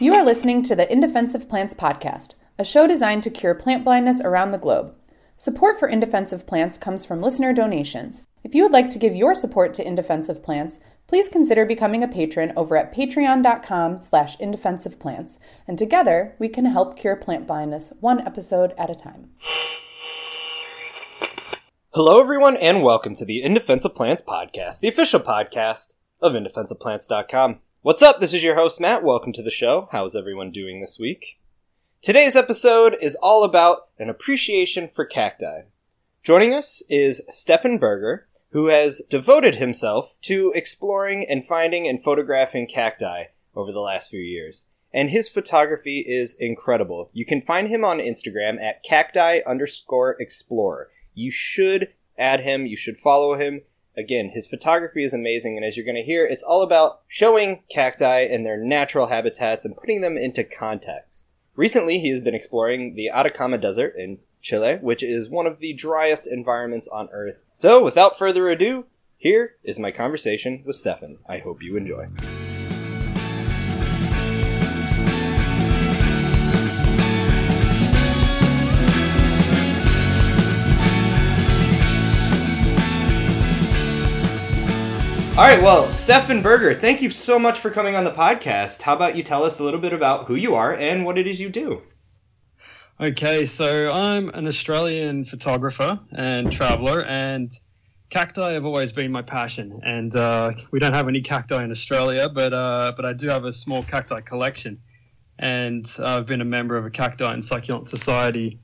You are listening to the In Defense Plants podcast, a show designed to cure plant blindness around the globe. Support for In Defense Plants comes from listener donations. If you would like to give your support to In Defense Plants, please consider becoming a patron over at patreon.com slash indefenseofplants, and together we can help cure plant blindness one episode at a time. Hello, everyone, and welcome to the In Defense Plants podcast, the official podcast of indefenseofplants.com. What's up? This is your host, Matt. Welcome to the show. How's everyone doing this week? Today's episode is all about an appreciation for cacti. Joining us is Stefan Berger, who has devoted himself to exploring and finding and photographing cacti over the last few years. And his photography is incredible. You can find him on Instagram at cacti underscore explorer. You should add him, you should follow him. Again, his photography is amazing, and as you're going to hear, it's all about showing cacti and their natural habitats and putting them into context. Recently, he has been exploring the Atacama Desert in Chile, which is one of the driest environments on Earth. So, without further ado, here is my conversation with Stefan. I hope you enjoy. All right, well, Stefan Berger, thank you so much for coming on the podcast. How about you tell us a little bit about who you are and what it is you do? Okay, so I'm an Australian photographer and traveler, and cacti have always been my passion. And uh, we don't have any cacti in Australia, but uh, but I do have a small cacti collection, and I've been a member of a cacti and succulent society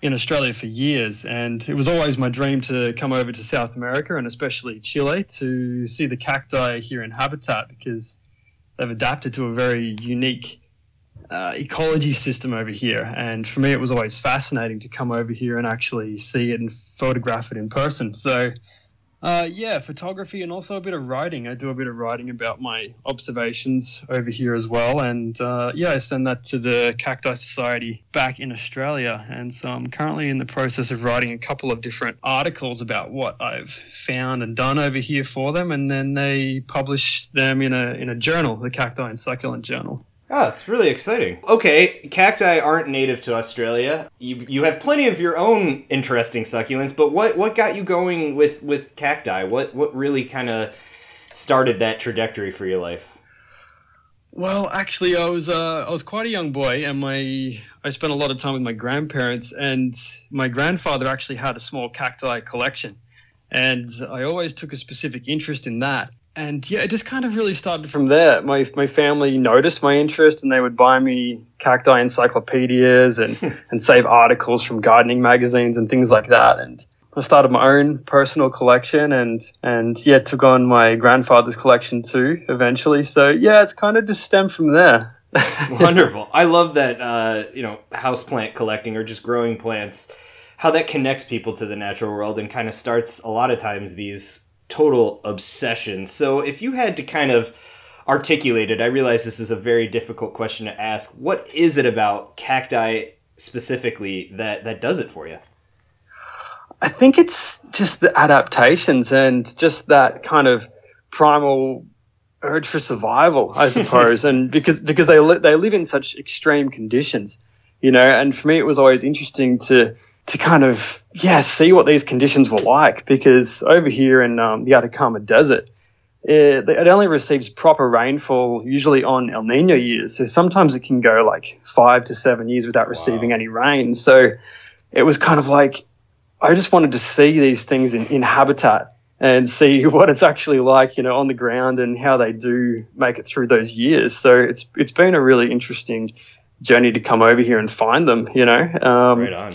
in Australia for years, and it was always my dream to come over to South America and especially Chile to see the cacti here in habitat because they've adapted to a very unique uh, ecology system over here. And for me, it was always fascinating to come over here and actually see it and photograph it in person. So uh, yeah, photography and also a bit of writing. I do a bit of writing about my observations over here as well. And uh, yeah, I send that to the Cacti Society back in Australia. And so I'm currently in the process of writing a couple of different articles about what I've found and done over here for them. And then they publish them in a, in a journal, the Cacti and Succulent Journal. Oh, it's really exciting. Okay, cacti aren't native to Australia. You you have plenty of your own interesting succulents, but what what got you going with with cacti? What what really kind of started that trajectory for your life? Well, actually, I was uh, I was quite a young boy, and my I spent a lot of time with my grandparents, and my grandfather actually had a small cacti collection, and I always took a specific interest in that and yeah, it just kind of really started from there. My my family noticed my interest, and they would buy me cacti encyclopedias and and save articles from gardening magazines and things like that. And I started my own personal collection, and and yeah, took on my grandfather's collection too eventually. So yeah, it's kind of just stemmed from there. Wonderful. I love that. Uh, you know, house plant collecting or just growing plants. How that connects people to the natural world and kind of starts a lot of times these total obsession. So if you had to kind of articulate it, I realize this is a very difficult question to ask. What is it about cacti specifically that that does it for you? I think it's just the adaptations and just that kind of primal urge for survival, I suppose, and because because they li- they live in such extreme conditions, you know. And for me, it was always interesting to to kind of yeah see what these conditions were like because over here in um, the Atacama Desert, it, it, only receives proper rainfall usually on El Nino years. So sometimes it can go like five to seven years without receiving wow. any rain. So it was kind of like I just wanted to see these things in, in habitat and see what it's actually like, you know, on the ground and how they do make it through those years. So it's it's been a really interesting journey to come over here and find them, you know. Um, right on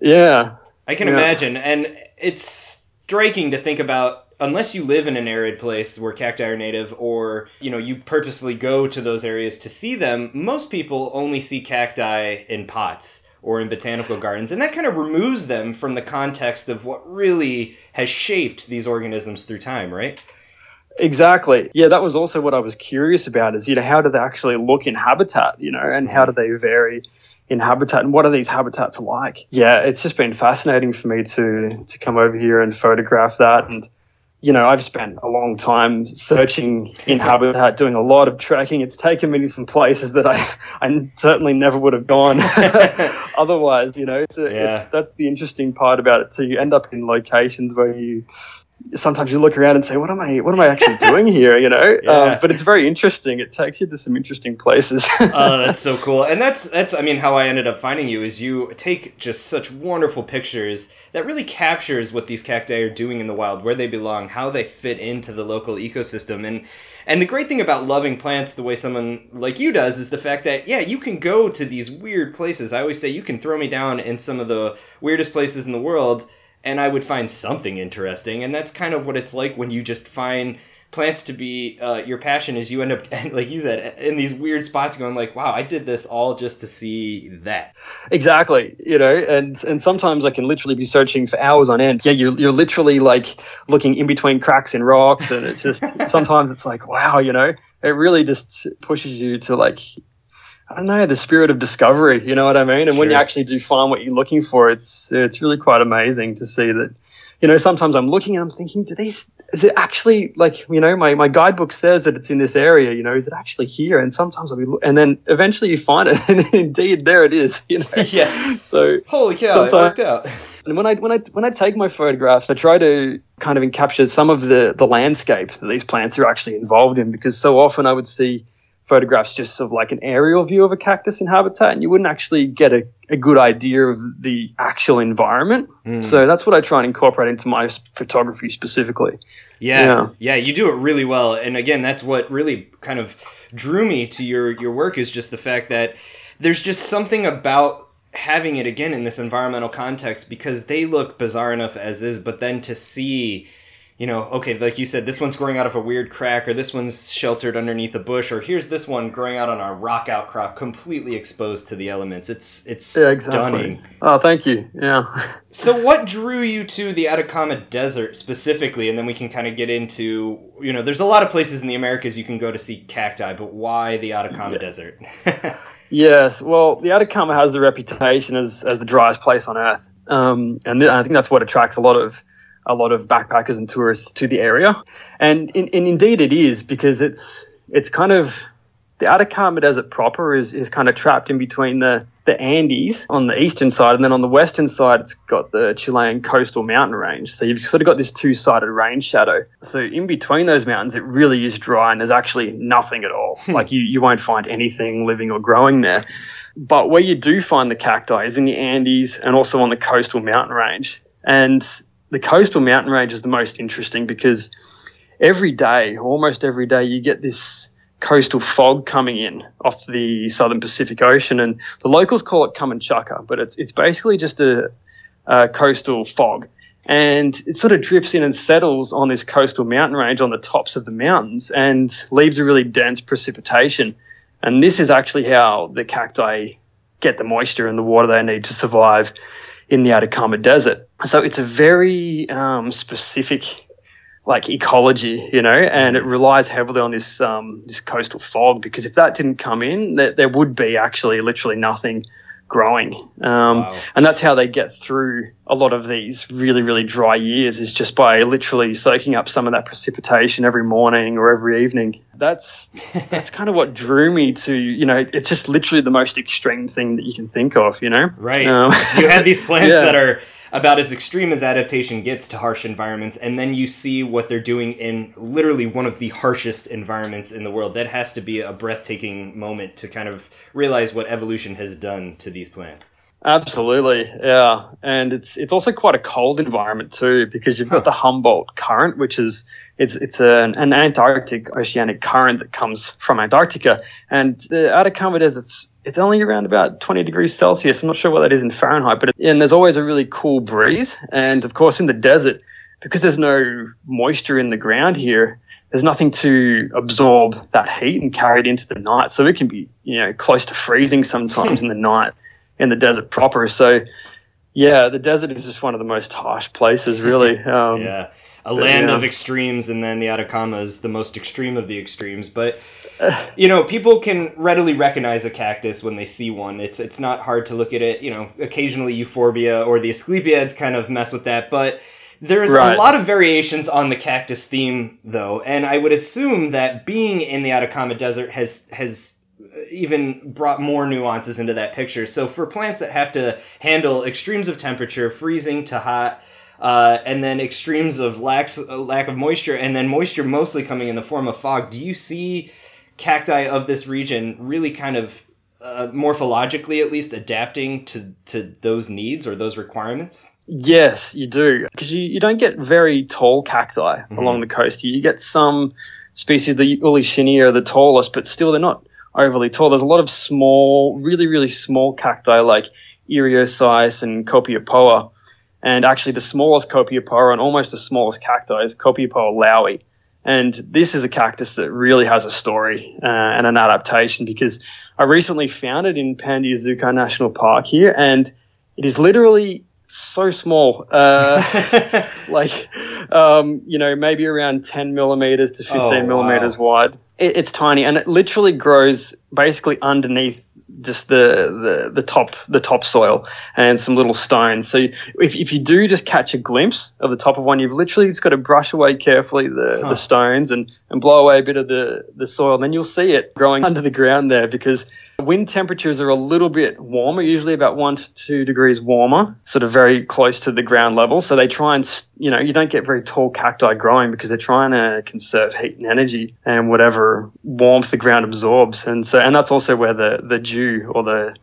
yeah. I can yeah. imagine. And it's striking to think about unless you live in an arid place where cacti are native or you know you purposefully go to those areas to see them most people only see cacti in pots or in botanical gardens and that kind of removes them from the context of what really has shaped these organisms through time right exactly yeah that was also what i was curious about is you know how do they actually look in habitat you know and how mm-hmm. do they vary in habitat and what are these habitats like? Yeah, it's just been fascinating for me to to come over here and photograph that and you know, I've spent a long time searching in habitat, doing a lot of tracking. It's taken me to some places that I, I certainly never would have gone otherwise. You know, it's, a, yeah. it's that's the interesting part about it. So you end up in locations where you sometimes you look around and say, "What am I? What am I actually doing here?" You know. Yeah. Um, but it's very interesting. It takes you to some interesting places. oh, that's so cool. And that's that's I mean how I ended up finding you is you take just such wonderful pictures that really captures what these cacti are doing in the wild, where they belong, how they fit into the local ecosystem, and and the great thing about loving plants the way someone like you does is the fact that yeah, you can go to these weird places. I always say you can throw me down in some of the weirdest places in the world and I would find something interesting. And that's kind of what it's like when you just find plants to be uh, your passion is you end up like you said in these weird spots going like wow i did this all just to see that exactly you know and and sometimes i can literally be searching for hours on end yeah you're, you're literally like looking in between cracks in rocks and it's just sometimes it's like wow you know it really just pushes you to like I don't know the spirit of discovery. You know what I mean? And sure. when you actually do find what you're looking for, it's it's really quite amazing to see that. You know, sometimes I'm looking and I'm thinking, do these? Is it actually like you know my my guidebook says that it's in this area? You know, is it actually here? And sometimes I'll be, and then eventually you find it, and indeed there it is. You know. Yeah. So holy cow, it worked out. And when I when I when I take my photographs, I try to kind of capture some of the the landscape that these plants are actually involved in, because so often I would see photographs just of like an aerial view of a cactus in habitat, and you wouldn't actually get a, a good idea of the actual environment. Mm. So that's what I try and incorporate into my photography specifically. Yeah, yeah, yeah, you do it really well. And again, that's what really kind of drew me to your your work is just the fact that there's just something about having it again in this environmental context because they look bizarre enough as is, but then to see you know, okay, like you said, this one's growing out of a weird crack, or this one's sheltered underneath a bush, or here's this one growing out on a rock outcrop, completely exposed to the elements. It's it's yeah, exactly. stunning. Oh, thank you. Yeah. so, what drew you to the Atacama Desert specifically, and then we can kind of get into, you know, there's a lot of places in the Americas you can go to see cacti, but why the Atacama yes. Desert? yes, well, the Atacama has the reputation as as the driest place on earth, um, and th- I think that's what attracts a lot of a lot of backpackers and tourists to the area. And, in, and indeed it is because it's it's kind of the Atacama Desert proper is, is kind of trapped in between the, the Andes on the eastern side, and then on the western side, it's got the Chilean coastal mountain range. So you've sort of got this two sided rain shadow. So in between those mountains, it really is dry, and there's actually nothing at all. Hmm. like you, you won't find anything living or growing there. But where you do find the cacti is in the Andes and also on the coastal mountain range. And the coastal mountain range is the most interesting because every day, almost every day, you get this coastal fog coming in off the southern Pacific Ocean, and the locals call it Camanchaca, but it's it's basically just a, a coastal fog, and it sort of drifts in and settles on this coastal mountain range on the tops of the mountains and leaves a really dense precipitation, and this is actually how the cacti get the moisture and the water they need to survive in the Atacama Desert. So it's a very um, specific like ecology, you know, and it relies heavily on this um, this coastal fog because if that didn't come in, there, there would be actually literally nothing growing. Um, wow. And that's how they get through a lot of these really, really dry years is just by literally soaking up some of that precipitation every morning or every evening. That's that's kind of what drew me to, you know, it's just literally the most extreme thing that you can think of, you know? Right. Um, you have these plants yeah. that are about as extreme as adaptation gets to harsh environments, and then you see what they're doing in literally one of the harshest environments in the world. That has to be a breathtaking moment to kind of realize what evolution has done to these plants. Absolutely, yeah, and it's it's also quite a cold environment too because you've got the Humboldt Current, which is it's it's an, an Antarctic oceanic current that comes from Antarctica, and the Atacama Desert's it's it's only around about 20 degrees Celsius. I'm not sure what that is in Fahrenheit, but and there's always a really cool breeze. And of course, in the desert, because there's no moisture in the ground here, there's nothing to absorb that heat and carry it into the night. So it can be, you know, close to freezing sometimes in the night in the desert proper. So, yeah, the desert is just one of the most harsh places, really. Um, yeah, a land yeah. of extremes, and then the Atacama is the most extreme of the extremes. But you know, people can readily recognize a cactus when they see one. It's it's not hard to look at it. You know, occasionally euphorbia or the asclepiads kind of mess with that, but There's Right. a lot of variations on the cactus theme, though, and I would assume that being in the Atacama Desert has has even brought more nuances into that picture. So for plants that have to handle extremes of temperature, freezing to hot, uh, and then extremes of lack lack of moisture, and then moisture mostly coming in the form of fog, do you see cacti of this region really kind of uh, morphologically, at least, adapting to to those needs or those requirements? Yes, you do. Because you, you don't get very tall cacti along the coast. You get some species, the Eulychnia are the tallest, but still they're not overly tall. There's a lot of small, really, really small cacti like Eriosyce and Copiapoa. And actually, the smallest Copiapoa and almost the smallest cacti is Copiapoa laui. And this is a cactus that really has a story uh, and an adaptation because I recently found it in Pan de Azúcar National Park here, and it is literally so small. Uh, like, um, you know, maybe around 10 millimeters to 15 Oh, wow. millimeters wide. It, it's tiny, and it literally grows basically underneath just the, the the top the topsoil and some little stones. So if, if you do just catch a glimpse of the top of one, you've literally just got to brush away carefully the, Huh. the stones and, and blow away a bit of the, the soil. And then you'll see it growing under the ground there because wind temperatures are a little bit warmer, usually about one to two degrees warmer, sort of very close to the ground level. So they try and, you know, you don't get very tall cacti growing because they're trying to conserve heat and energy and whatever warmth the ground absorbs. And so, and that's also where the, the dew or the,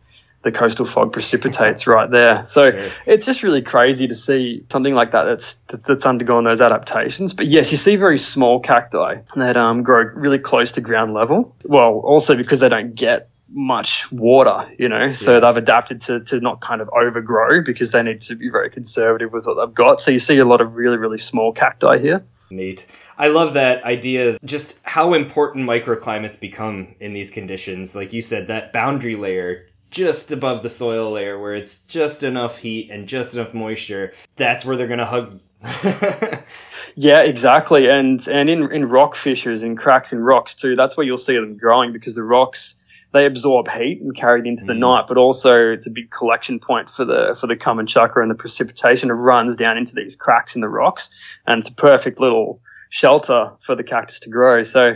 the coastal fog precipitates right there. So Sure. it's just really crazy to see something like that that's that- that's undergone those adaptations. But yes, you see very small cacti that um, grow really close to ground level. Well, also because they don't get much water, you know, so Yeah. they've adapted to, to not kind of overgrow because they need to be very conservative with what they've got. So you see a lot of really, really small cacti here. Neat. I love that idea, just how important microclimates become in these conditions. Like you said, that boundary layer just above the soil layer where it's just enough heat and just enough moisture, that's where they're going to hug. Yeah, exactly. And and in, in rock fissures and cracks in rocks too, that's where you'll see them growing because the rocks they absorb heat and carry it into the Mm. night, but also it's a big collection point for the for the Camanchaca and the precipitation. It runs down into these cracks in the rocks, and it's a perfect little shelter for the cactus to grow. So,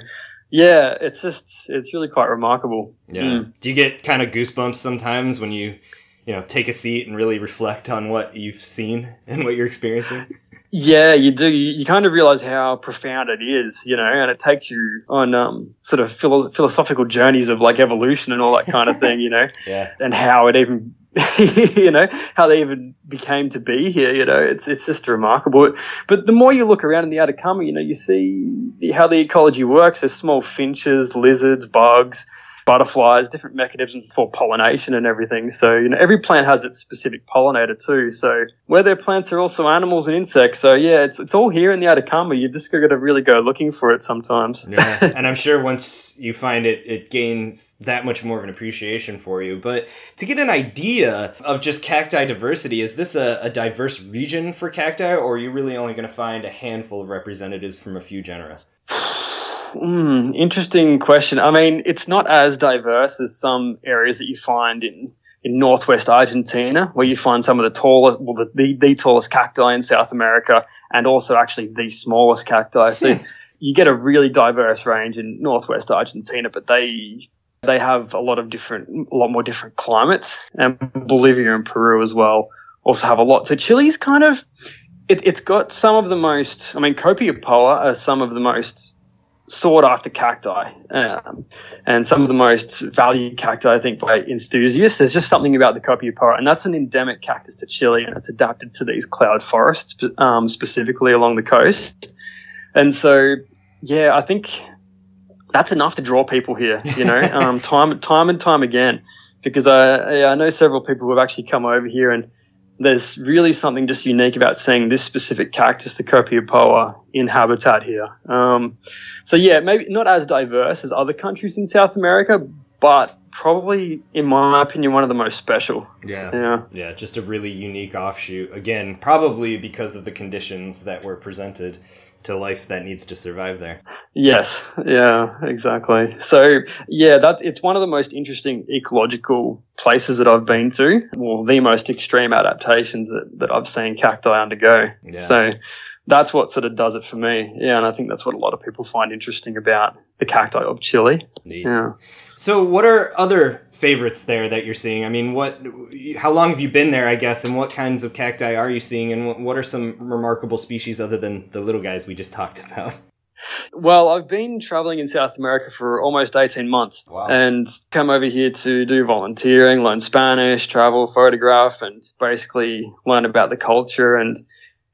yeah, it's just it's really quite remarkable. yeah. Mm. Do you get kind of goosebumps sometimes when you, you know, take a seat and really reflect on what you've seen and what you're experiencing? Yeah, you do. You, you kind of realize how profound it is, you know, and it takes you on um, sort of philo- philosophical journeys of like evolution and all that kind of thing, you know, Yeah. and how it even, you know, how they even became to be here, you know, it's it's just remarkable. But the more you look around in the Atacama, you know, you see how the ecology works. There's small finches, lizards, bugs. Butterflies, different mechanisms for pollination and everything. So, you know, every plant has its specific pollinator too. So, where there are plants are also animals and insects. So, yeah, it's, it's all here in the Atacama. You just got to really go looking for it sometimes. yeah, and I'm sure once you find it, it gains that much more of an appreciation for you. But to get an idea of just cacti diversity, is this a, a diverse region for cacti, or are you really only going to find a handful of representatives from a few genera? Hmm, interesting question. I mean, it's not as diverse as some areas that you find in, in northwest Argentina, where you find some of the tallest, well, the, the, the tallest cacti in South America, and also actually the smallest cacti. So you get a really diverse range in northwest Argentina, but they they have a lot of different, a lot more different climates, and Bolivia and Peru as well also have a lot. So Chile's kind of it, it's got some of the most. I mean, Copiapoa are some of the most sought after cacti um, and some of the most valued cacti, I think, by enthusiasts. There's just something about the Copiapoa, and that's an endemic cactus to Chile, and it's adapted to these cloud forests, um, specifically along the coast. And so, yeah, I think that's enough to draw people here, you know, um, time, time and time again, because I, I know several people who have actually come over here and there's really something just unique about seeing this specific cactus, the Copiapoa, in habitat here. Um, so yeah, maybe not as diverse as other countries in South America, but probably, in my opinion, one of the most special. Yeah. Yeah. Yeah, just a really unique offshoot. Again, probably because of the conditions that were presented to life that needs to survive there. Yes, yeah, exactly. So yeah, that it's one of the most interesting ecological places that I've been to. Well, the most extreme adaptations that, that I've seen cacti undergo. Yeah. So that's what sort of does it for me. Yeah, and I think that's what a lot of people find interesting about the cacti of Chile. Neat. Yeah. So, what are other favorites there that you're seeing? I mean, what, how long have you been there? I guess, and what kinds of cacti are you seeing, and what are some remarkable species other than the little guys we just talked about? Well, I've been traveling in South America for almost 18 months wow. and come over here to do volunteering, learn Spanish, travel, photograph, and basically learn about the culture and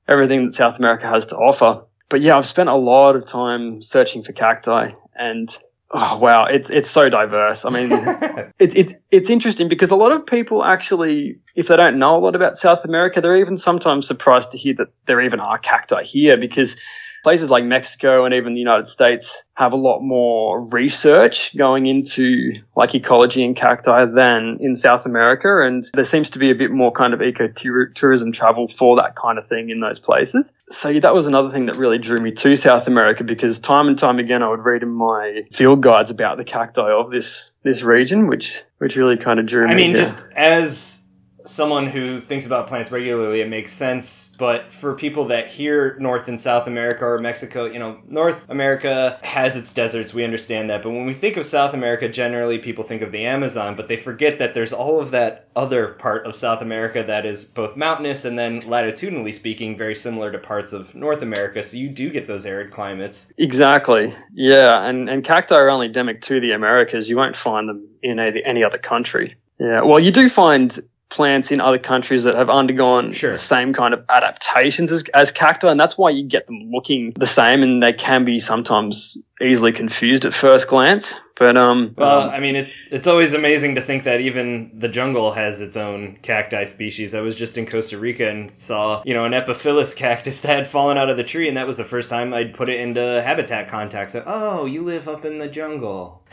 everything that South America has to offer. But yeah, I've spent a lot of time searching for cacti and oh wow, it's it's so diverse. I mean, it's it's it's interesting because a lot of people actually, if they don't know a lot about South America, they're even sometimes surprised to hear that there even are cacti here because places like Mexico and even the United States have a lot more research going into like ecology and cacti than in South America. And there seems to be a bit more kind of ecotourism travel for that kind of thing in those places. So that was another thing that really drew me to South America because time and time again I would read in my field guides about the cacti of this this region, which which really kind of drew me. I mean, just as someone who thinks about plants regularly, it makes sense. But for people that hear North and South America or Mexico, you know, North America has its deserts. We understand that. But when we think of South America, generally people think of the Amazon, but they forget that there's all of that other part of South America that is both mountainous and then latitudinally speaking, very similar to parts of North America. So you do get those arid climates. Exactly. Yeah. And, and cacti are only endemic to the Americas. You won't find them in any, any other country. Yeah, well, you do find plants in other countries that have undergone sure. the same kind of adaptations as, as cacti, and that's why you get them looking the same, and they can be sometimes easily confused at first glance. But um, well, um, I mean, it's it's always amazing to think that even the jungle has its own cacti species. I was just in Costa Rica and saw, you know, an epiphyllus cactus that had fallen out of the tree, and that was the first time I'd put it into habitat context. So, oh, you live up in the jungle.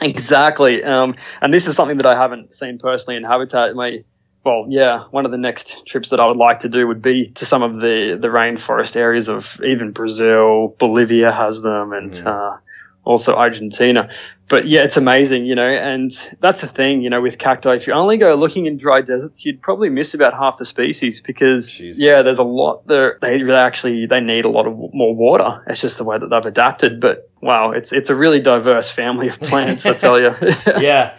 Exactly. Um, and this is something that I haven't seen personally in Habitat. My, well, yeah, one of the next trips that I would like to do would be to some of the, the rainforest areas of even Brazil, Bolivia has them, and mm. uh, also Argentina but yeah, it's amazing, you know, and that's the thing, you know, with cacti. If you only go looking in dry deserts, you'd probably miss about half the species because, Jeez. yeah, there's a lot there. They really actually they need a lot of more water. It's just the way that they've adapted. But wow, it's it's a really diverse family of plants, I tell you. yeah,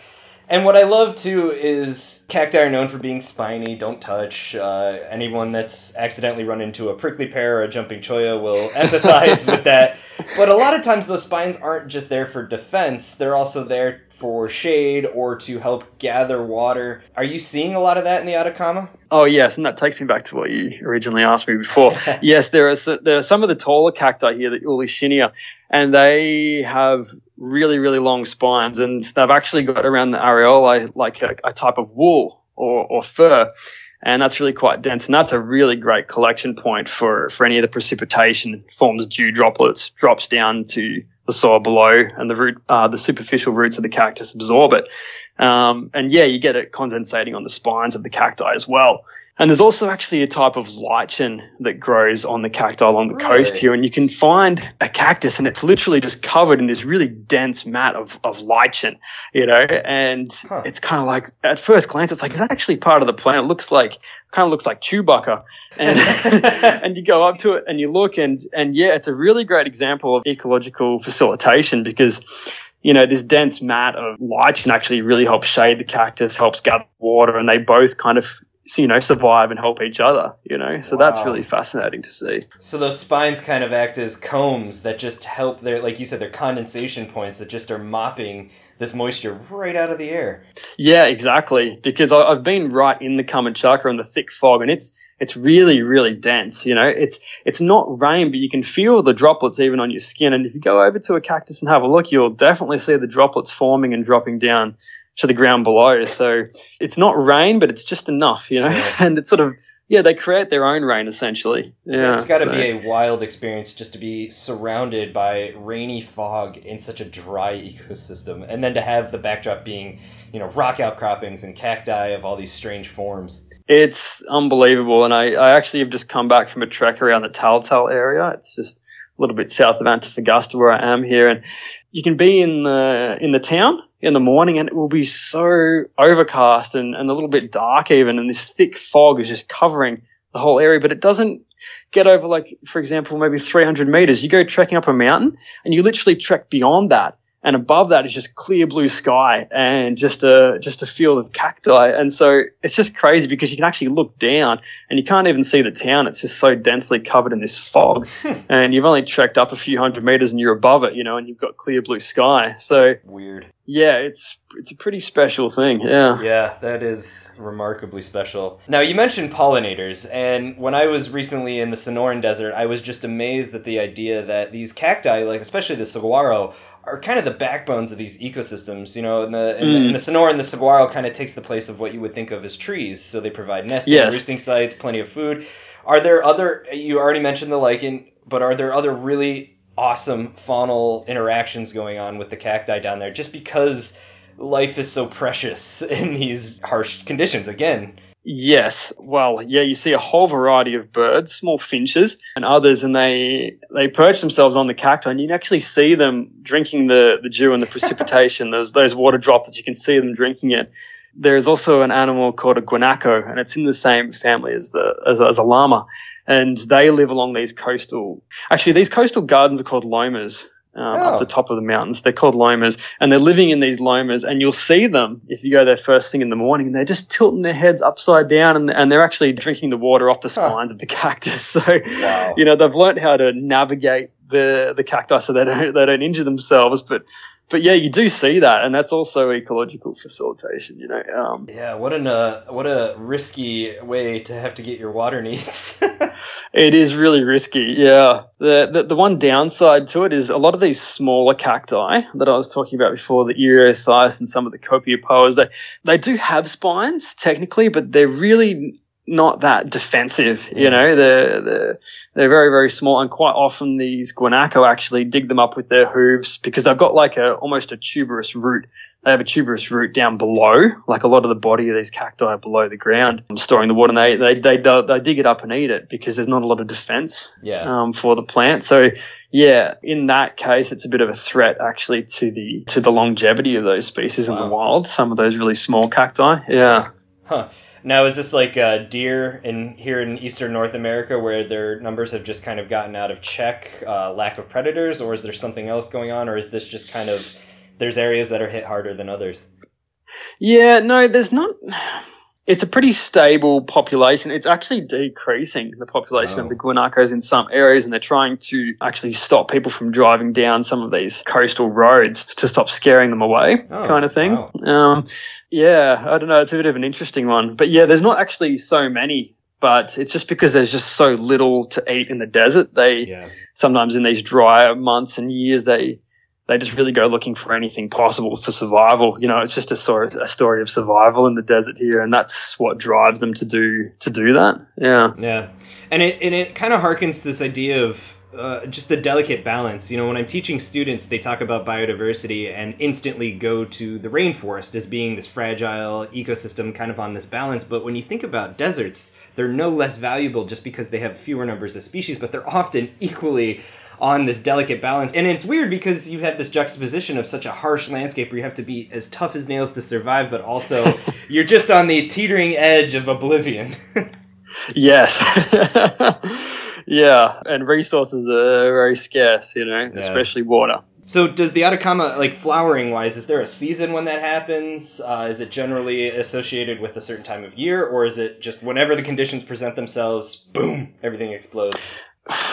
and what I love too is cacti are known for being spiny. Don't touch. Uh, anyone that's accidentally run into a prickly pear or a jumping cholla will empathize with that. But a lot of times those spines aren't just there for defense. They're also there for shade or to help gather water. Are you seeing a lot of that in the Atacama? Oh yes, and that takes me back to what you originally asked me before. yes, there are there are some of the taller cacti here, the Eulychnia, and they have really, really long spines, and they've actually got around the areolae like a, a type of wool or, or fur and that's really quite dense. And that's a really great collection point for, for any of the precipitation forms dew droplets, drops down to the soil below, and the root, uh, the superficial roots of the cactus absorb it. Um, and yeah, you get it condensating on the spines of the cacti as well. And there's also actually a type of lichen that grows on the cacti along the really? coast here. And you can find a cactus and it's literally just covered in this really dense mat of, of lichen, you know, and huh. it's kind of like, at first glance, it's like, is that actually part of the plant? It looks like, kind of looks like Chewbacca. And, and you go up to it and you look and, and yeah, it's a really great example of ecological facilitation because you know, this dense mat of lichen can actually really help shade the cactus, helps gather water, and they both kind of you know survive and help each other you know so wow. that's really fascinating to see so those spines kind of act as combs that just help their like you said they're condensation points that just are mopping this moisture right out of the air yeah exactly because i've been right in the Camanchaca in the thick fog and it's it's really really dense you know it's it's not rain but you can feel the droplets even on your skin and if you go over to a cactus and have a look you'll definitely see the droplets forming and dropping down to the ground below. So it's not rain, but it's just enough, you know. Sure. and it's sort of yeah, they create their own rain essentially. Yeah, it's got to so. be a wild experience just to be surrounded by rainy fog in such a dry ecosystem, and then to have the backdrop being, you know, rock outcroppings and cacti of all these strange forms. It's unbelievable, and I, I actually have just come back from a trek around the Taltal area. It's just a little bit south of Antofagasta where I am here, and you can be in the in the town in the morning and it will be so overcast and, and a little bit dark even and this thick fog is just covering the whole area. But it doesn't get over like for example maybe 300 meters. You go trekking up a mountain and you literally trek beyond that and above that is just clear blue sky and just a just a field of cacti and so it's just crazy because you can actually look down and you can't even see the town it's just so densely covered in this fog Hmm. and you've only trekked up a few hundred meters and you're above it you know and you've got clear blue sky so Weird. yeah it's it's a pretty special thing yeah Yeah, that is remarkably special. Now, you mentioned pollinators, and when I was recently in the Sonoran Desert, I was just amazed at the idea that these cacti, like especially the saguaro, are kind of the backbones of these ecosystems. You know, in the in, the, Mm. in the Sonoran, the saguaro kind of takes the place of what you would think of as trees. So they provide nesting, Yes. roosting sites, plenty of food. Are there other? You already mentioned the lichen, but are there other really awesome faunal interactions going on with the cacti down there? Just because life is so precious in these harsh conditions. Again, Yes. Well, yeah, you see a whole variety of birds, small finches and others, and they they perch themselves on the cacti, and you can actually see them drinking the, the dew and the precipitation. Those those water droplets, you can see them drinking it. There's also an animal called a guanaco, and it's in the same family as the as, as a llama, and they live along these coastal. Actually, these coastal gardens are called lomas. Um, Oh. Up the top of the mountains, they're called lomas, and they're living in these lomas. And you'll see them if you go there first thing in the morning, and they're just tilting their heads upside down, and, and they're actually drinking the water off the spines of the cactus. So, Wow. you know, they've learned how to navigate the the cacti so they don't they don't injure themselves. But but yeah, you do see that, and that's also ecological facilitation. You know, um, yeah, what an uh, what a risky way to have to get your water needs. It is really risky, yeah. The, the the one downside to it is a lot of these smaller cacti that I was talking about before, the Eriosyces and some of the Copiapoas, they they do have spines technically, but they're really not that defensive. You know, they're they're they're very very small, and quite often these guanaco actually dig them up with their hooves because they've got like a almost a tuberous root. They have a tuberous root down below, like a lot of the body of these cacti are below the ground, storing the water. And they they they, they, they dig it up and eat it because there's not a lot of defense yeah. um, for the plant. So yeah, in that case, it's a bit of a threat actually to the to the longevity of those species in the wild. Some of those really small cacti. Yeah. Huh. Now, is this like deer in here in eastern North America, where their numbers have just kind of gotten out of check, uh, lack of predators, or is there something else going on, or is this just kind of there's areas that are hit harder than others? Yeah, no, there's not. It's a pretty stable population. It's actually decreasing the population Oh. of the guanacos in some areas, and they're trying to actually stop people from driving down some of these coastal roads to stop scaring them away, Oh, kind of thing. wow. Um, yeah, I don't know. It's a bit of an interesting one, but yeah, there's not actually so many. But it's just because there's just so little to eat in the desert. They Yeah. sometimes in these drier months and years they they just really go looking for anything possible for survival. You know, it's just a story, a story of survival in the desert here, and that's what drives them to do to do that. Yeah, Yeah, and it and it kind of harkens to this idea of uh, just the delicate balance. You know, when I'm teaching students, they talk about biodiversity and instantly go to the rainforest as being this fragile ecosystem, kind of on this balance. But when you think about deserts, they're no less valuable just because they have fewer numbers of species, but they're often equally on this delicate balance. And it's weird because you have this juxtaposition of such a harsh landscape where you have to be as tough as nails to survive, but also you're just on the teetering edge of oblivion. yes, yeah, and resources are very scarce. You know, Yeah. especially water. So does the Atacama, like flowering wise, is there a season when that happens? Uh, is it generally associated with a certain time of year, or is it just whenever the conditions present themselves, boom, everything explodes?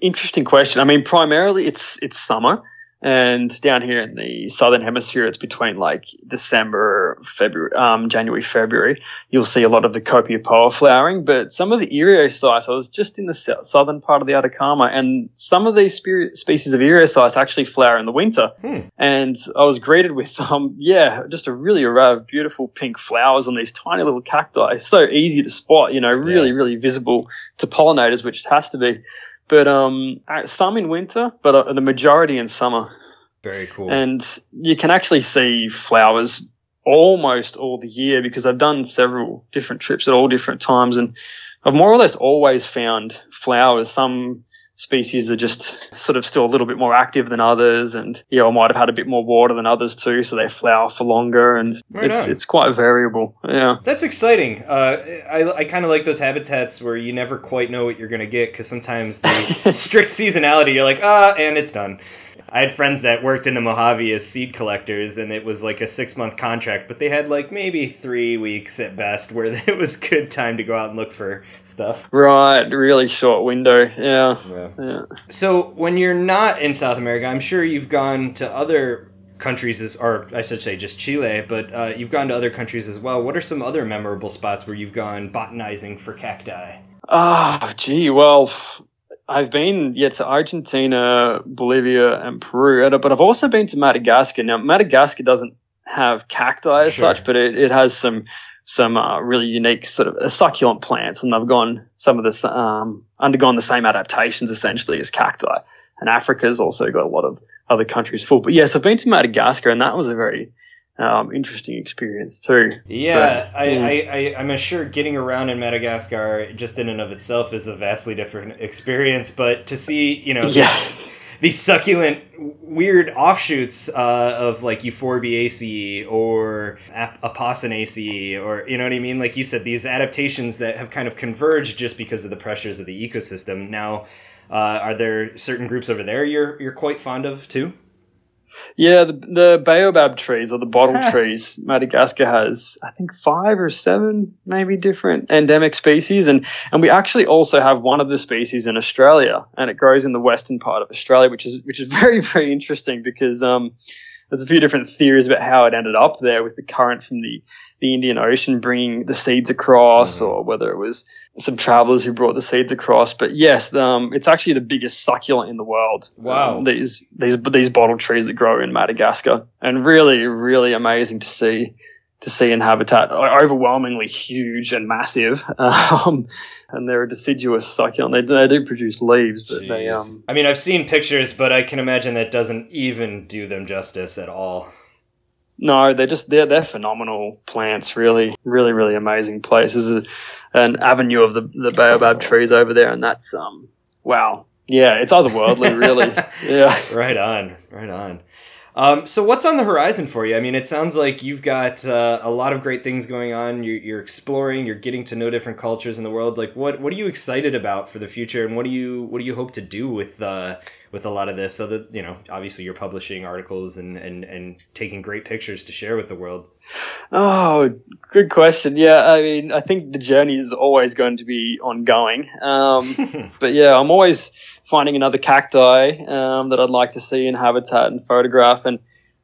Interesting question. I mean, primarily it's it's summer, and down here in the southern hemisphere, it's between like December, February, um, January, February. You'll see a lot of the Copiapoa flowering, but some of the Eriosyces. I was just in the southern part of the Atacama, and some of these spe- species of Eriosyces actually flower in the winter. Hmm. And I was greeted with, um, yeah, just a really array of beautiful pink flowers on these tiny little cacti. So easy to spot, you know, really, Yeah. really visible to pollinators, which it has to be but um, some in winter, but uh, the majority in summer. Very cool. And you can actually see flowers almost all the year because I've done several different trips at all different times, and I've more or less always found flowers. Some species are just sort of still a little bit more active than others, and you know, might have had a bit more water than others too, so they flower for longer, and Right it's it's quite variable. Yeah. That's exciting. Uh, I, I kind of like those habitats where you never quite know what you're going to get because sometimes the strict seasonality, you're like, ah, and it's done. I had friends that worked in the Mojave as seed collectors, and it was like a six month contract, but they had like maybe three weeks at best where it was good time to go out and look for stuff. Right, really short window. Yeah. Yeah. So when you're not in South America, I'm sure you've gone to other countries, as, or I should say just Chile, but uh, you've gone to other countries as well. What are some other memorable spots where you've gone botanizing for cacti? Ah, gee, well, f- I've been yeah to Argentina, Bolivia, and Peru, but I've also been to Madagascar. Now, Madagascar doesn't have cacti as Sure. such, but it, it has some some uh, really unique sort of uh, succulent plants, and they've gone some of the um, undergone the same adaptations essentially as cacti. And Africa's also got a lot of other countries full. But yes, I've been to Madagascar, and that was a very um, interesting experience too. Yeah, But, I, yeah. I, I, I'm sure getting around in Madagascar just in and of itself is a vastly different experience. But to see, you know, Yeah. these succulent, weird offshoots uh, of like Euphorbiaceae or Ap- Apocynaceae, or you know what I mean? Like you said, these adaptations that have kind of converged just because of the pressures of the ecosystem. Now, uh, are there certain groups over there you're you're quite fond of too? Yeah, the, the baobab trees or the bottle trees, Madagascar has, I think, five or seven maybe different endemic species. And, and we actually also have one of the species in Australia, and it grows in the western part of Australia, which is, which is very, very interesting because um, there's a few different theories about how it ended up there with the current from the, the Indian Ocean bringing the seeds across, Mhm. or whether it was some travelers who brought the seeds across. But yes, um, it's actually the biggest succulent in the world. Wow. Um, these these these bottle trees that grow in Madagascar, and really, really amazing to see to see in habitat. Overwhelmingly huge and massive, um, and they're a deciduous succulent. They do, they do produce leaves, but they um, I mean, I've seen pictures, but I can imagine that doesn't even do them justice at all. No, they're just they're they're phenomenal plants. Really, really, really amazing places. There's an avenue of the the baobab trees over there, and that's um wow. Yeah, it's otherworldly, really. Yeah. Right on, right on. Um, so what's on the horizon for you? I mean, it sounds like you've got uh, a lot of great things going on. You're, you're exploring. You're getting to know different cultures in the world. Like, what what are you excited about for the future, and what do you what do you hope to do with uh, with a lot of this? So that you know, obviously, you're publishing articles and and and taking great pictures to share with the world. Oh, good question. Yeah, I mean, I think the journey is always going to be ongoing. Um, but yeah, I'm always finding another cacti um, that I'd like to see in habitat and photograph, and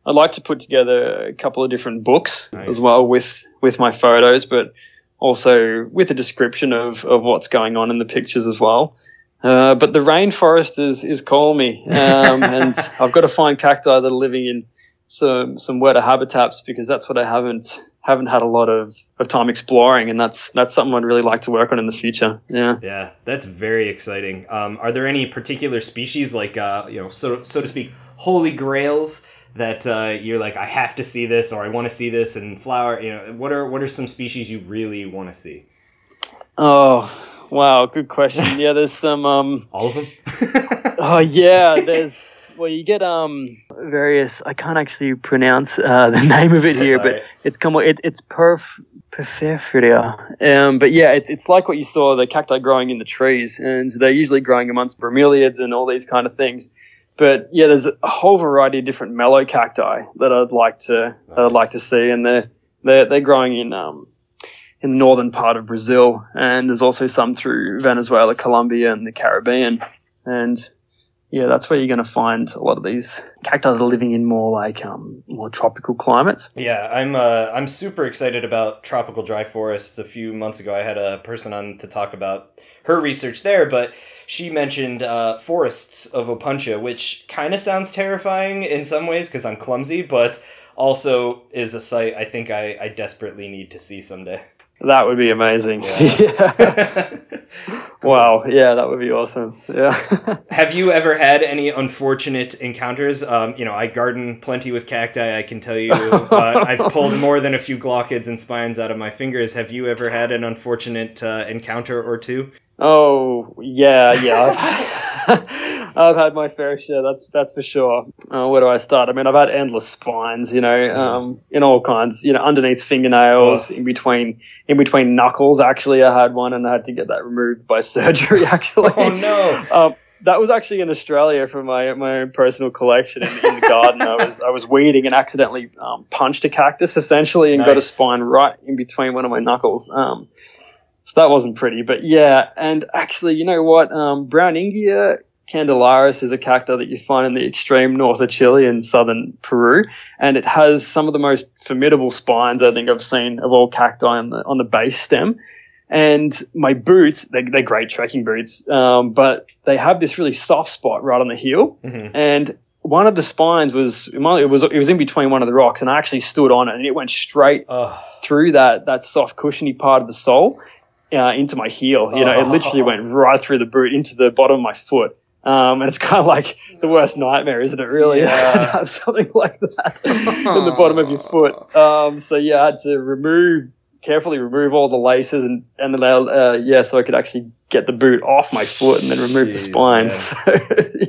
I'd like to put together a couple of different books Nice. as well with with my photos, but also with a description of, of what's going on in the pictures as well. Uh, but the rainforest is is calling me, um, and I've got to find cacti that are living in some some wetter habitats because that's what I haven't haven't had a lot of, of time exploring, and that's that's something I'd really like to work on in the future. Yeah. Yeah, that's very exciting. Um, are there any particular species, like uh, you know, so so to speak, holy grails that uh, you're like, I have to see this, or I want to see this and flower? You know, what are what are some species you really want to see? Oh, wow, good question. Yeah, there's some. Um, All of them. oh yeah, there's. Well, you get um various. I can't actually pronounce uh, the name of it That's here, but right. it's come. It, it's perf. Um, but yeah, it's it's like what you saw the cacti growing in the trees, and they're usually growing amongst bromeliads and all these kind of things. But yeah, there's a whole variety of different Melocacti that I'd like to that I'd like to see, and they're they're they're growing in um in the northern part of Brazil, and there's also some through Venezuela, Colombia, and the Caribbean, and yeah, that's where you're going to find a lot of these cacti that are living in more like um, more tropical climates. Yeah, I'm uh, I'm super excited about tropical dry forests. A few months ago, I had a person on to talk about her research there, but she mentioned uh, forests of Opuntia, which kind of sounds terrifying in some ways because I'm clumsy, but also is a site I think I, I desperately need to see someday. That would be amazing. Yeah. Yeah. wow. Yeah, that would be awesome. Yeah. Have you ever had any unfortunate encounters? Um, you know, I garden plenty with cacti. I can tell you, uh, I've pulled more than a few glochids and spines out of my fingers. Have you ever had an unfortunate uh, encounter or two? oh, yeah, yeah. I've, had my fair share. That's that's for sure. Uh, where do I start? I mean, I've had endless spines. You know, um, in all kinds. You know, underneath fingernails, oh. in between in between knuckles. Actually, I had one, and I had to get that removed by surgery. Actually, oh no. Um, that was actually in Australia for my my own personal collection in, in the garden. I was I was weeding and accidentally um, punched a cactus essentially and nice. got a spine right in between one of my knuckles. Um, so that wasn't pretty, but yeah. And actually, you know what? Um, Browningia candelaris is a cacti that you find in the extreme north of Chile and southern Peru, and it has some of the most formidable spines I think I've seen of all cacti on the on the base stem. And my boots, they, are great trekking boots, um, but they have this really soft spot right on the heel. Mm-hmm. And one of the spines was it was it was in between one of the rocks, and I actually stood on it, and it went straight through that that soft cushiony part of the sole uh, into my heel. You know, it literally went right through the boot into the bottom of my foot. Um, and it's kind of like the worst nightmare, isn't it? Really, yeah. have something like that in the bottom of your foot. Um, so yeah, I had to remove carefully remove all the laces and and allow, uh, yeah, so I could actually get the boot off my foot and then remove Jeez, the spine. So,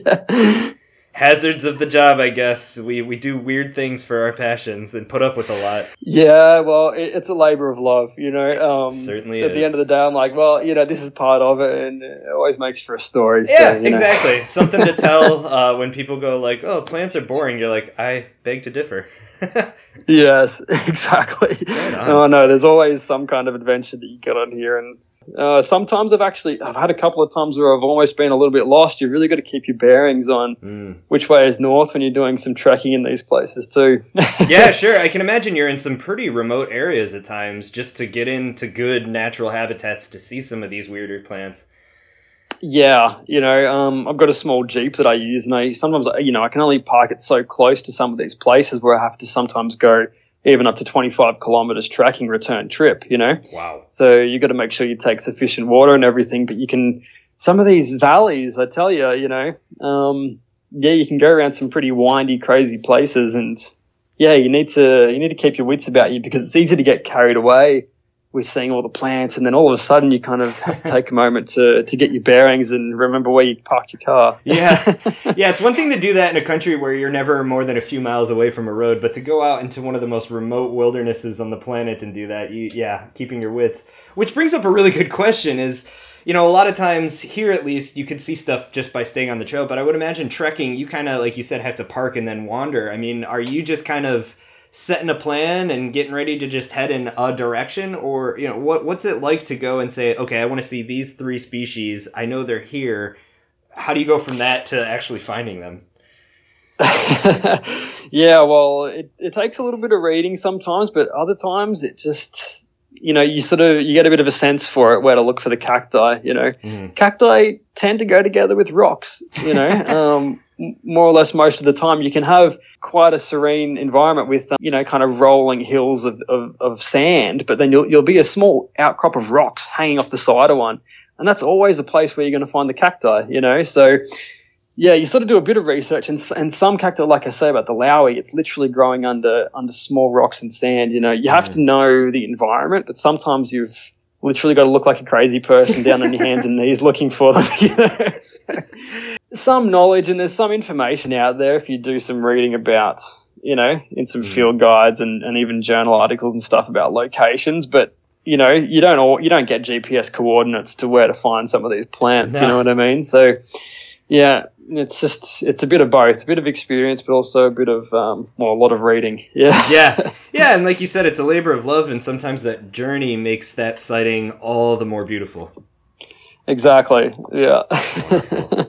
yeah. Hazards of the job, I guess. We we do weird things for our passions and put up with a lot. Yeah, well, it, it's a labor of love, you know. Um, Certainly. At is. the end of the day, I'm like, well, you know, this is part of it, and it always makes for a story. Yeah, so, exactly. Something to tell uh, when people go like, "Oh, plants are boring." You're like, I beg to differ. yes, exactly. Oh no, there's always some kind of adventure that you get on here, and uh, sometimes I've actually I've had a couple of times where I've almost been a little bit lost. You've really got to keep your bearings on mm. which way is north when you're doing some trekking in these places too. yeah, sure. I can imagine you're in some pretty remote areas at times just to get into good natural habitats to see some of these weirder plants. Yeah, you know, um, I've got a small Jeep that I use, and I sometimes, you know, I can only park it so close to some of these places where I have to sometimes go even up to 25 kilometers tracking return trip, you know? Wow. So you got to make sure you take sufficient water and everything, but you can, some of these valleys, I tell you, you know, um, yeah, you can go around some pretty windy, crazy places and yeah, you need to, you need to keep your wits about you because it's easy to get carried away with seeing all the plants, and then all of a sudden you kind of have to take a moment to, to get your bearings and remember where you parked your car. yeah, yeah, it's one thing to do that in a country where you're never more than a few miles away from a road, but to go out into one of the most remote wildernesses on the planet and do that, you, yeah, keeping your wits. Which brings up a really good question: is you know, a lot of times here at least you could see stuff just by staying on the trail, but I would imagine trekking, you kind of like you said have to park and then wander. I mean, are you just kind of setting a plan and getting ready to just head in a direction? Or you know what what's it like to go and say okay i want to see these three species. I know they're here. How do you go from that to actually finding them? Yeah well it, it takes a little bit of reading sometimes but other times it just you know you sort of you get a bit of a sense for it where to look for the cacti you know. Mm. cacti tend to go together with rocks you know um, more or less most of the time you can have quite a serene environment with, um, you know, kind of rolling hills of, of, of, sand, but then you'll, you'll be a small outcrop of rocks hanging off the side of one. And that's always the place where you're going to find the cacti, you know? So, yeah, you sort of do a bit of research, and, and some cacti, like I say about the laui, it's literally growing under under small rocks and sand. You know, you have to know the environment, but sometimes you've literally got to look like a crazy person down on your hands and knees looking for them. You know? so, some knowledge and there's some information out there if you do some reading about, you know, in some mm. field guides and, and even journal articles and stuff about locations. But you know, you don't all, you don't get GPS coordinates to where to find some of these plants. No. You know what I mean? So, yeah, it's just it's a bit of both, a bit of experience, but also a bit of um, well, a lot of reading. Yeah, yeah, yeah. And like you said, it's a labor of love, and sometimes that journey makes that sighting all the more beautiful. Exactly. Yeah.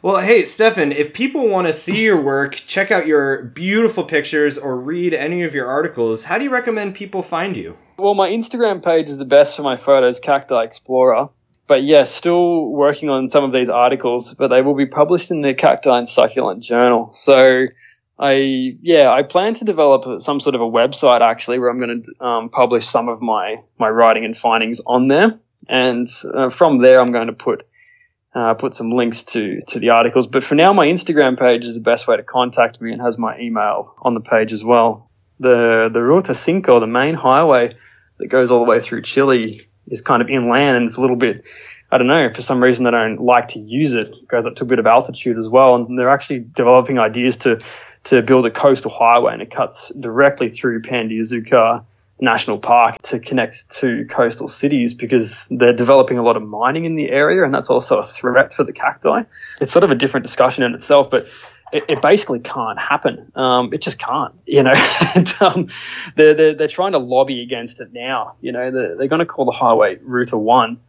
Well, hey, Stefan, if people want to see your work, check out your beautiful pictures, or read any of your articles, how do you recommend people find you? Well, my Instagram page is the best for my photos, Cacti Explorer. But yeah, still working on some of these articles, but they will be published in the Cacti and Succulent Journal. So I, yeah, I plan to develop some sort of a website actually where I'm going to um, publish some of my, my writing and findings on there. And uh, from there, I'm going to put uh, put some links to to the articles. But for now, my Instagram page is the best way to contact me and has my email on the page as well. The the Ruta Cinco, the main highway that goes all the way through Chile, is kind of inland and it's a little bit I don't know, for some reason I don't like to use it. It goes up to a bit of altitude as well. And they're actually developing ideas to, to build a coastal highway and it cuts directly through Pan de Azúcar National Park to connect to coastal cities because they're developing a lot of mining in the area and that's also a threat for the cacti. It's sort of a different discussion in itself, but it, it basically can't happen. Um, it just can't, you know. and, um, they're, they're, they're trying to lobby against it now. You know, they're, they're going to call the highway Ruta 1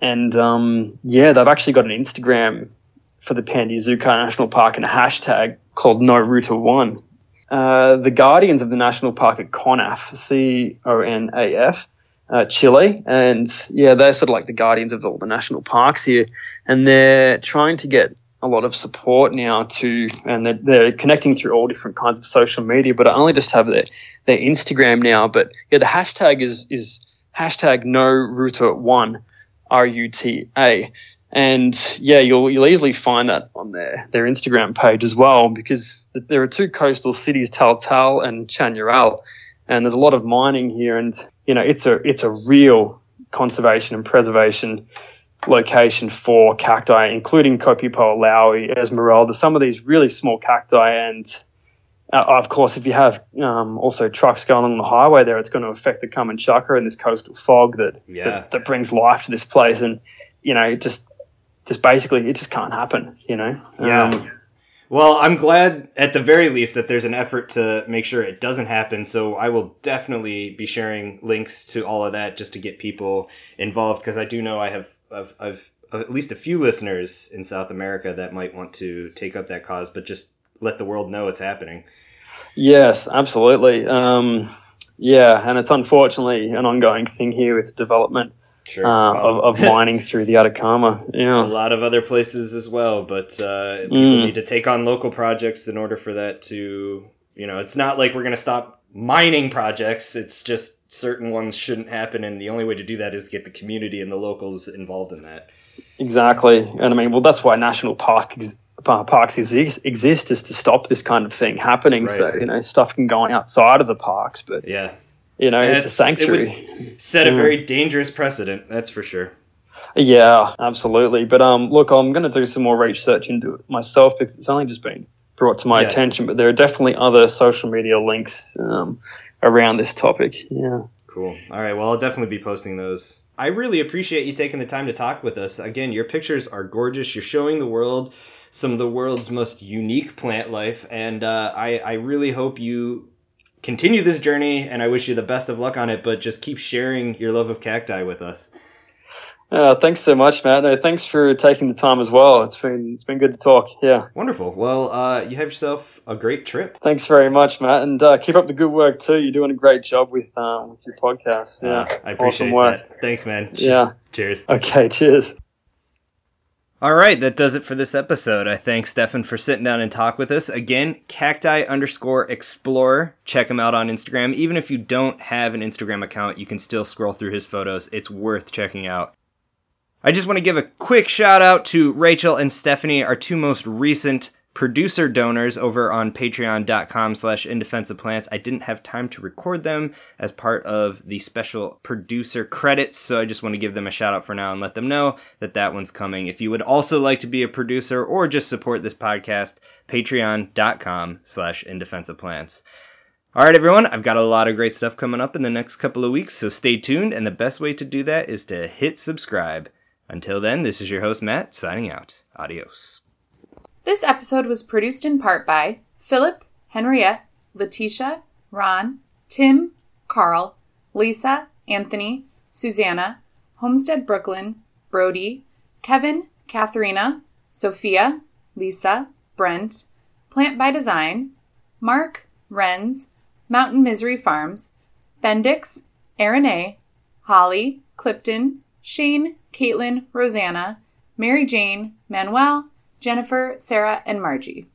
and um, yeah, they've actually got an Instagram for the Pan de Azúcar National Park and a hashtag called No Ruta One. Uh, the guardians of the national park at CONAF, C O N A F, uh, Chile, and yeah, they're sort of like the guardians of all the national parks here, and they're trying to get a lot of support now to, and they're, they're connecting through all different kinds of social media, but I only just have their their Instagram now. But yeah, the hashtag is is hashtag No Ruta One R U T A. And yeah, you'll you'll easily find that on their their Instagram page as well because there are two coastal cities, Taltal and Chañaral, and there's a lot of mining here, and you know it's a it's a real conservation and preservation location for cacti, including Copiapoa laui, Esmeralda, some of these really small cacti, and uh, of course, if you have um, also trucks going along the highway there, it's going to affect the Camanchaca and this coastal fog that, Yeah. that that brings life to this place. And you know, it just just basically it just can't happen. You know. Yeah. Um, Well, I'm glad at the very least that there's an effort to make sure it doesn't happen. So I will definitely be sharing links to all of that just to get people involved because I do know I have I've, I've at least a few listeners in South America that might want to take up that cause, but just let the world know it's happening. yes, absolutely. Um, yeah, and it's unfortunately an ongoing thing here with development Sure. uh, of, of mining through the Atacama. Yeah, a lot of other places as well, but uh, people Mm. need to take on local projects in order for that to, you know, it's not like we're going to stop mining projects. It's just certain ones shouldn't happen, and the only way to do that is to get the community and the locals involved in that. Exactly, and I mean, well, that's why national park ex- parks exist, exist is to stop this kind of thing happening. So you know, stuff can go on outside of the parks, but Yeah, you know, it's a It's- it sanctuary. set a Mm. very dangerous precedent. That's for sure. Yeah, absolutely. But um, look, I'm going to do some more research into it myself because it's only just been brought to my Yeah. attention. But there are definitely other social media links um, around this topic. Yeah. Cool. All right. Well, I'll definitely be posting those. I really appreciate you taking the time to talk with us. Again, your pictures are gorgeous. You're showing the world some of the world's most unique plant life, and uh, I, I really hope you continue this journey. And I wish you the best of luck on it. But just keep sharing your love of cacti with us. Uh, thanks so much, Matt. No, thanks for taking the time as well. It's been it's been good to talk. Yeah. Wonderful. Well, uh, you have yourself a great trip. Thanks very much, Matt, and uh, keep up the good work too. You're doing a great job with uh, with your podcast. Yeah, Uh, I appreciate awesome work. that. Thanks, man. Yeah. Cheers. Okay, cheers. All right, that does it for this episode. I thank Stefan for sitting down and talk with us. Again, cacti underscore explorer. Check him out on Instagram. Even if you don't have an Instagram account, you can still scroll through his photos. It's worth checking out. I just want to give a quick shout out to Rachel and Stephanie, our two most recent producer donors over on patreon.com slash indefenseofplants. I didn't have time to record them as part of the special producer credits, so I just want to give them a shout out for now and let them know that that one's coming. If you would also like to be a producer or just support this podcast, patreon.com slash indefenseofplants. All right, everyone, I've got a lot of great stuff coming up in the next couple of weeks, so stay tuned, and the best way to do that is to hit subscribe. Until then, this is your host, Matt, signing out. Adios. This episode was produced in part by Philip, Henriette, Letitia, Ron, Tim, Carl, Lisa, Anthony, Susanna, Homestead Brooklyn, Brody, Kevin, Katharina, Sophia, Lisa, Brent, Plant by Design, Mark, Renz, Mountain Misery Farms, Bendix, Aaron A., Holly, Clifton, Shane, Caitlin, Rosanna, Mary Jane, Manuel, Jennifer, Sarah, and Margie.